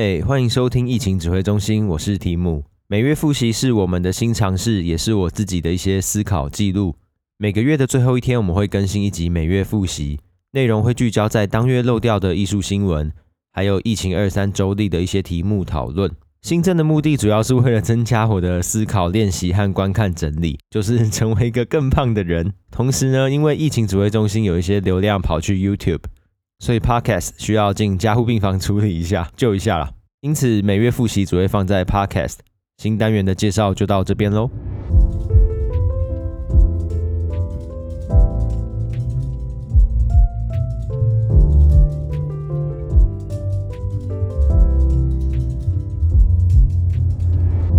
嘿欢迎收听疫情指挥中心，我是提姆。每月复习是我们的新尝试，也是我自己的一些思考记录。每个月的最后一天，我们会更新一集每月复习，内容会聚焦在当月漏掉的艺术新闻，还有疫情二三周历的一些题目讨论。新增的目的主要是为了增加我的思考练习和观看整理，就是成为一个更胖的人。同时呢，因为疫情指挥中心有一些流量跑去 YouTube。所以 Podcast 需要进加护病房处理一下，救一下啦。因此每月复习只会放在 Podcast。新单元的介绍就到这边喽。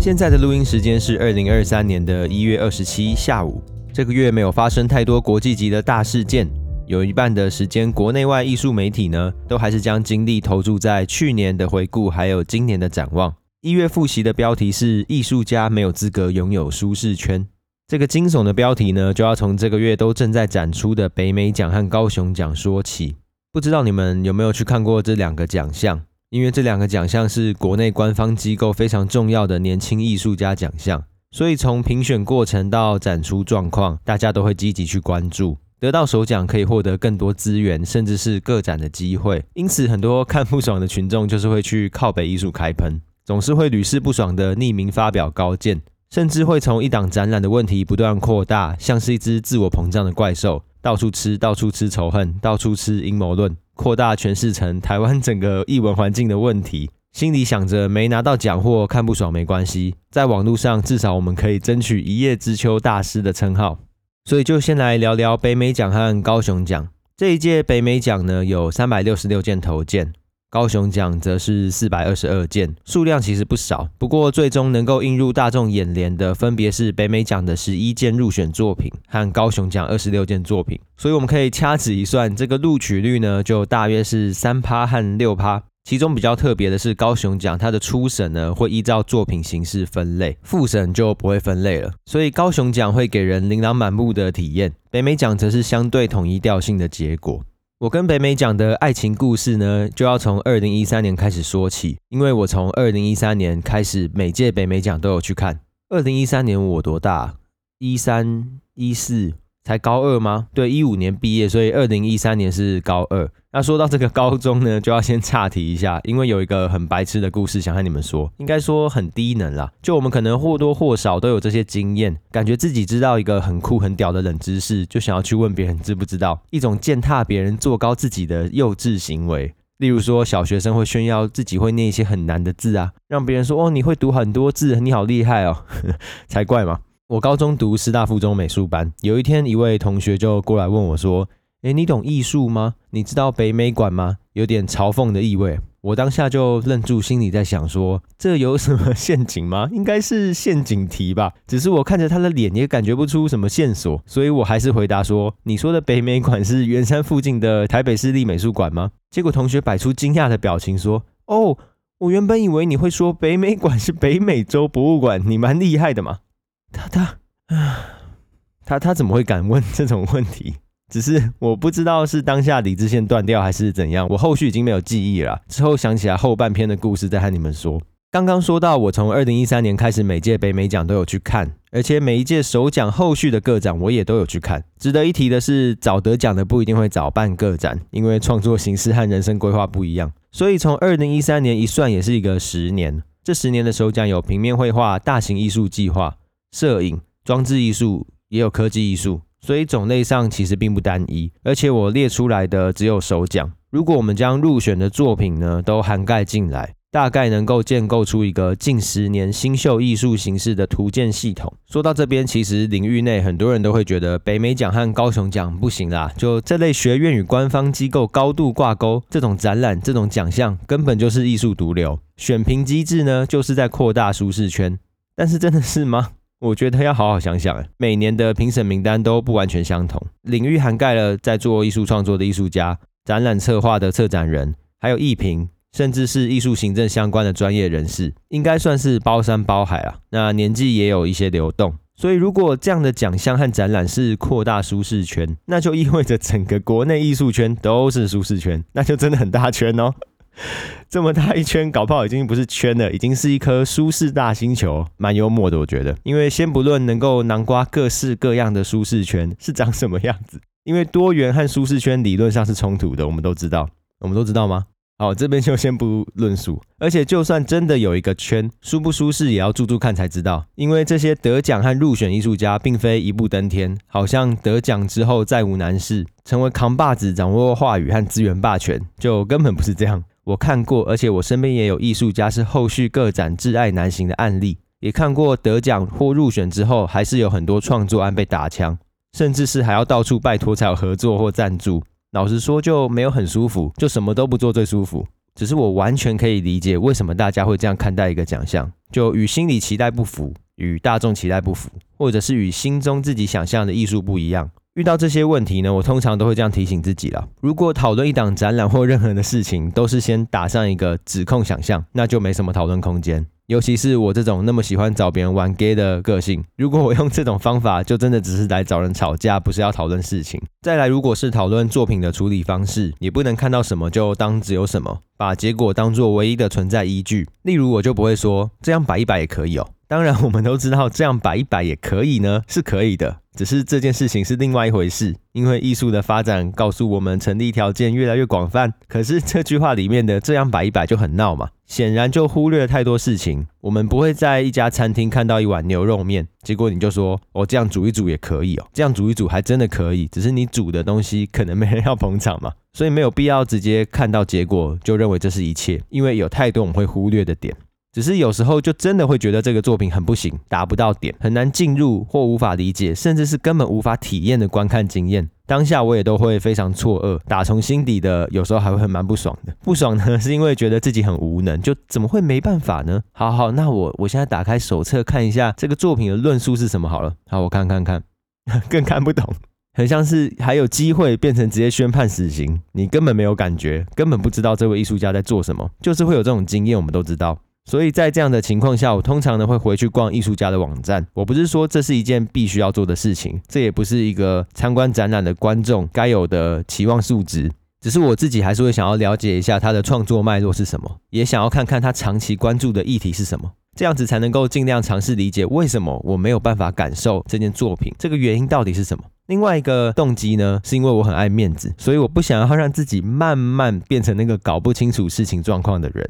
现在的录音时间是二零二三年的一月二十七下午。这个月没有发生太多国际级的大事件。有一半的时间，国内外艺术媒体呢，都还是将精力投注在去年的回顾，还有今年的展望。一月复习的标题是“艺术家没有资格拥有舒适圈”。这个惊悚的标题呢，就要从这个月都正在展出的北美奖和高雄奖说起。不知道你们有没有去看过这两个奖项？因为这两个奖项是国内官方机构非常重要的年轻艺术家奖项，所以从评选过程到展出状况，大家都会积极去关注。得到首奖可以获得更多资源，甚至是个展的机会。因此，很多看不爽的群众就是会去靠北艺术开喷，总是会屡试不爽的匿名发表高见，甚至会从一档展览的问题不断扩大，像是一只自我膨胀的怪兽，到处吃，到处吃仇恨，到处吃阴谋论，扩大诠释成台湾整个艺文环境的问题。心里想着没拿到奖或看不爽没关系，在网络上至少我们可以争取一叶知秋大师的称号。所以就先来聊聊北美奖和高雄奖。这一届北美奖呢，有三百六十六件投件，高雄奖则是四百二十二件，数量其实不少。不过最终能够映入大众眼帘的，分别是北美奖的十一件入选作品和高雄奖二十六件作品。所以我们可以掐指一算，这个录取率呢，就大约是三趴和六趴。其中比较特别的是高雄奖，它的初审呢会依照作品形式分类，复审就不会分类了。所以高雄奖会给人琳琅满目的体验，北美奖则是相对统一调性的结果。我跟北美奖的爱情故事呢，就要从二零一三年开始说起，因为我从二零一三年开始每届北美奖都有去看。二零一三年我多大？一三一四。才高二吗？对，一五年毕业，所以二零一三年是高二。那说到这个高中呢，就要先岔题一下，因为有一个很白痴的故事想和你们说，应该说很低能啦。就我们可能或多或少都有这些经验，感觉自己知道一个很酷很屌的冷知识，就想要去问别人知不知道，一种践踏别人、做高自己的幼稚行为。例如说，小学生会炫耀自己会念一些很难的字啊，让别人说哦，你会读很多字，你好厉害哦，才怪嘛。我高中读师大附中美术班，有一天一位同学就过来问我说：“诶，你懂艺术吗？你知道北美馆吗？”有点嘲讽的意味。我当下就愣住，心里在想说：“这有什么 陷阱吗？应该是陷阱题吧？”只是我看着他的脸，也感觉不出什么线索，所以我还是回答说：“你说的北美馆是圆山附近的台北市立美术馆吗？”结果同学摆出惊讶的表情说：“哦，我原本以为你会说北美馆是北美洲博物馆，你蛮厉害的嘛。”他他啊，他他怎么会敢问这种问题？只是我不知道是当下理智线断掉还是怎样。我后续已经没有记忆了，之后想起来后半篇的故事再和你们说。刚刚说到，我从二零一三年开始，每届北美奖都有去看，而且每一届首奖后续的个展我也都有去看。值得一提的是，早得奖的不一定会早办个展，因为创作形式和人生规划不一样。所以从二零一三年一算，也是一个十年。这十年的首奖有平面绘画、大型艺术计划。摄影、装置艺术也有科技艺术，所以种类上其实并不单一。而且我列出来的只有首奖，如果我们将入选的作品呢都涵盖进来，大概能够建构出一个近十年新秀艺术形式的图鉴系统。说到这边，其实领域内很多人都会觉得北美奖和高雄奖不行啦，就这类学院与官方机构高度挂钩，这种展览、这种奖项根本就是艺术毒瘤。选评机制呢，就是在扩大舒适圈，但是真的是吗？我觉得要好好想想，每年的评审名单都不完全相同，领域涵盖了在做艺术创作的艺术家、展览策划的策展人，还有艺评，甚至是艺术行政相关的专业人士，应该算是包山包海啊。那年纪也有一些流动，所以如果这样的奖项和展览是扩大舒适圈，那就意味着整个国内艺术圈都是舒适圈，那就真的很大圈哦。这么大一圈，搞不好已经不是圈了，已经是一颗舒适大星球，蛮幽默的，我觉得。因为先不论能够囊括各式各样的舒适圈是长什么样子，因为多元和舒适圈理论上是冲突的，我们都知道，我们都知道吗？好，这边就先不论述。而且，就算真的有一个圈，舒不舒适也要住住看才知道。因为这些得奖和入选艺术家，并非一步登天，好像得奖之后再无难事，成为扛把子，掌握话语和资源霸权，就根本不是这样。我看过，而且我身边也有艺术家是后续个展挚爱难行的案例，也看过得奖或入选之后，还是有很多创作案被打枪，甚至是还要到处拜托才有合作或赞助。老实说，就没有很舒服，就什么都不做最舒服。只是我完全可以理解为什么大家会这样看待一个奖项，就与心理期待不符，与大众期待不符，或者是与心中自己想象的艺术不一样。遇到这些问题呢，我通常都会这样提醒自己了：如果讨论一档展览或任何的事情，都是先打上一个指控想象，那就没什么讨论空间。尤其是我这种那么喜欢找别人玩 gay 的个性，如果我用这种方法，就真的只是来找人吵架，不是要讨论事情。再来，如果是讨论作品的处理方式，也不能看到什么就当只有什么，把结果当作唯一的存在依据。例如，我就不会说这样摆一摆也可以哦。当然，我们都知道这样摆一摆也可以呢，是可以的。只是这件事情是另外一回事，因为艺术的发展告诉我们成立条件越来越广泛。可是这句话里面的这样摆一摆就很闹嘛，显然就忽略了太多事情。我们不会在一家餐厅看到一碗牛肉面，结果你就说哦，这样煮一煮也可以哦，这样煮一煮还真的可以，只是你煮的东西可能没人要捧场嘛，所以没有必要直接看到结果就认为这是一切，因为有太多我们会忽略的点。只是有时候就真的会觉得这个作品很不行，达不到点，很难进入或无法理解，甚至是根本无法体验的观看经验。当下我也都会非常错愕，打从心底的有时候还会很蛮不爽的。不爽呢，是因为觉得自己很无能，就怎么会没办法呢？好好，那我我现在打开手册看一下这个作品的论述是什么好了。好，我看看看，更看不懂，很像是还有机会变成直接宣判死刑，你根本没有感觉，根本不知道这位艺术家在做什么，就是会有这种经验，我们都知道。所以在这样的情况下，我通常呢会回去逛艺术家的网站。我不是说这是一件必须要做的事情，这也不是一个参观展览的观众该有的期望数值。只是我自己还是会想要了解一下他的创作脉络是什么，也想要看看他长期关注的议题是什么，这样子才能够尽量尝试理解为什么我没有办法感受这件作品，这个原因到底是什么。另外一个动机呢，是因为我很爱面子，所以我不想要让自己慢慢变成那个搞不清楚事情状况的人。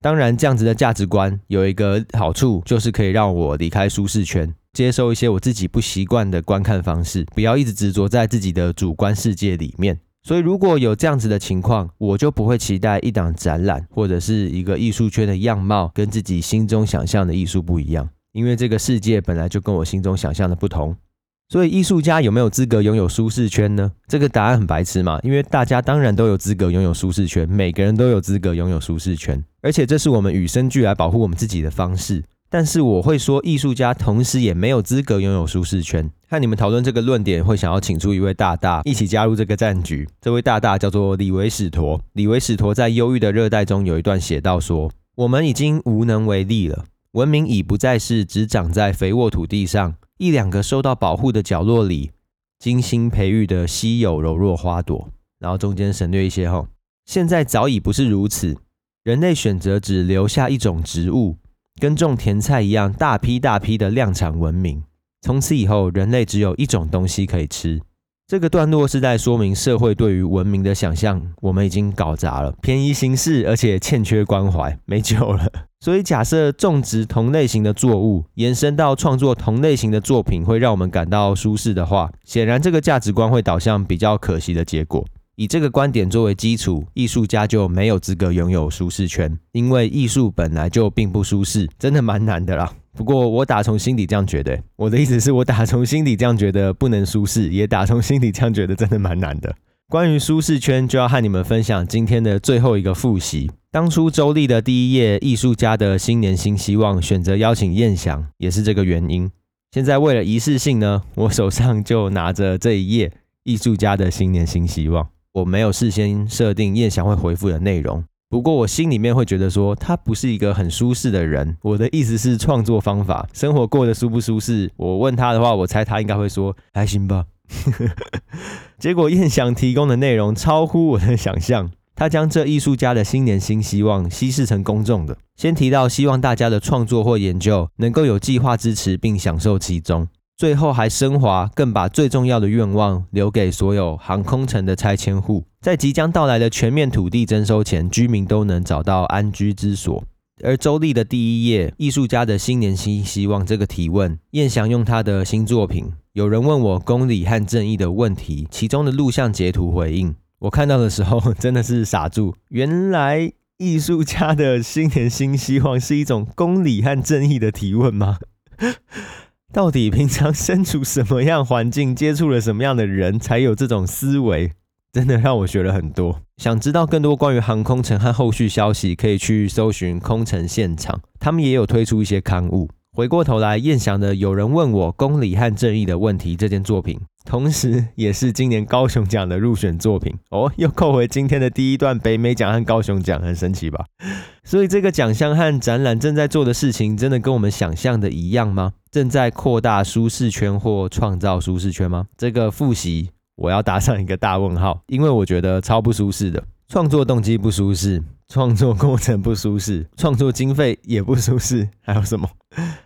当然，这样子的价值观有一个好处，就是可以让我离开舒适圈，接受一些我自己不习惯的观看方式，不要一直执着在自己的主观世界里面。所以，如果有这样子的情况，我就不会期待一档展览或者是一个艺术圈的样貌跟自己心中想象的艺术不一样，因为这个世界本来就跟我心中想象的不同。所以艺术家有没有资格拥有舒适圈呢？这个答案很白痴嘛，因为大家当然都有资格拥有舒适圈，每个人都有资格拥有舒适圈，而且这是我们与生俱来保护我们自己的方式。但是我会说，艺术家同时也没有资格拥有舒适圈。和你们讨论这个论点，会想要请出一位大大一起加入这个战局。这位大大叫做李维史陀。李维史陀在《忧郁的热带》中有一段写道说：“我们已经无能为力了，文明已不再是只长在肥沃土地上。”一两个受到保护的角落里，精心培育的稀有柔弱花朵，然后中间省略一些哈。现在早已不是如此，人类选择只留下一种植物，跟种甜菜一样，大批大批的量产文明。从此以后，人类只有一种东西可以吃。这个段落是在说明社会对于文明的想象，我们已经搞砸了，便宜行事，而且欠缺关怀，没救了。所以，假设种植同类型的作物，延伸到创作同类型的作品，会让我们感到舒适的话，显然这个价值观会导向比较可惜的结果。以这个观点作为基础，艺术家就没有资格拥有舒适圈，因为艺术本来就并不舒适，真的蛮难的啦。不过我打从心底这样觉得，我的意思是我打从心底这样觉得不能舒适，也打从心底这样觉得真的蛮难的。关于舒适圈，就要和你们分享今天的最后一个复习。当初周历的第一页，艺术家的新年新希望，选择邀请燕翔，也是这个原因。现在为了仪式性呢，我手上就拿着这一页艺术家的新年新希望。我没有事先设定燕翔会回复的内容。不过我心里面会觉得说，他不是一个很舒适的人。我的意思是创作方法，生活过得舒不舒适？我问他的话，我猜他应该会说还行吧。结果燕翔提供的内容超乎我的想象，他将这艺术家的新年新希望稀释成公众的。先提到希望大家的创作或研究能够有计划支持并享受其中，最后还升华，更把最重要的愿望留给所有航空城的拆迁户，在即将到来的全面土地征收前，居民都能找到安居之所。而周历的第一页，艺术家的新年新希望这个提问，燕翔用他的新作品《有人问我公理和正义的问题》其中的录像截图回应。我看到的时候真的是傻住，原来艺术家的新年新希望是一种公理和正义的提问吗？到底平常身处什么样环境，接触了什么样的人，才有这种思维？真的让我学了很多。想知道更多关于航空城和后续消息，可以去搜寻空城现场，他们也有推出一些刊物。回过头来，燕翔的《有人问我公理和正义的问题》这件作品，同时也是今年高雄奖的入选作品哦，又扣回今天的第一段北美奖和高雄奖，很神奇吧？所以这个奖项和展览正在做的事情，真的跟我们想象的一样吗？正在扩大舒适圈或创造舒适圈吗？这个复习。我要打上一个大问号，因为我觉得超不舒适的，创作动机不舒适，创作过程不舒适，创作经费也不舒适，还有什么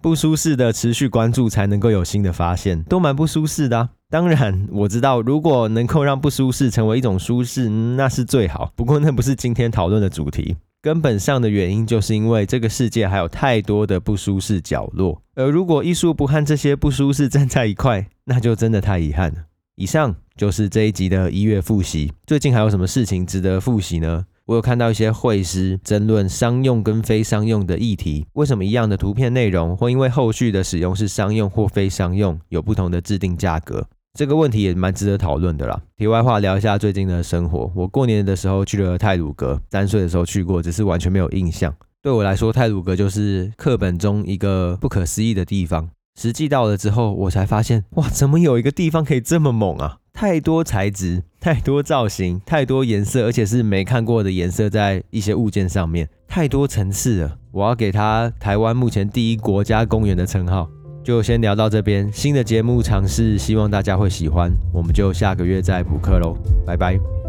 不舒适的？持续关注才能够有新的发现，都蛮不舒适的啊。当然，我知道如果能够让不舒适成为一种舒适，那是最好。不过那不是今天讨论的主题，根本上的原因就是因为这个世界还有太多的不舒适角落，而如果艺术不和这些不舒适站在一块，那就真的太遗憾了。以上就是这一集的一月复习。最近还有什么事情值得复习呢？我有看到一些会师争论商用跟非商用的议题，为什么一样的图片内容会因为后续的使用是商用或非商用，有不同的制定价格？这个问题也蛮值得讨论的啦。题外话，聊一下最近的生活。我过年的时候去了泰鲁阁，三岁的时候去过，只是完全没有印象。对我来说，泰鲁阁就是课本中一个不可思议的地方。实际到了之后，我才发现，哇，怎么有一个地方可以这么猛啊？太多材质，太多造型，太多颜色，而且是没看过的颜色，在一些物件上面，太多层次了。我要给它台湾目前第一国家公园的称号。就先聊到这边，新的节目尝试，希望大家会喜欢。我们就下个月再补课喽，拜拜。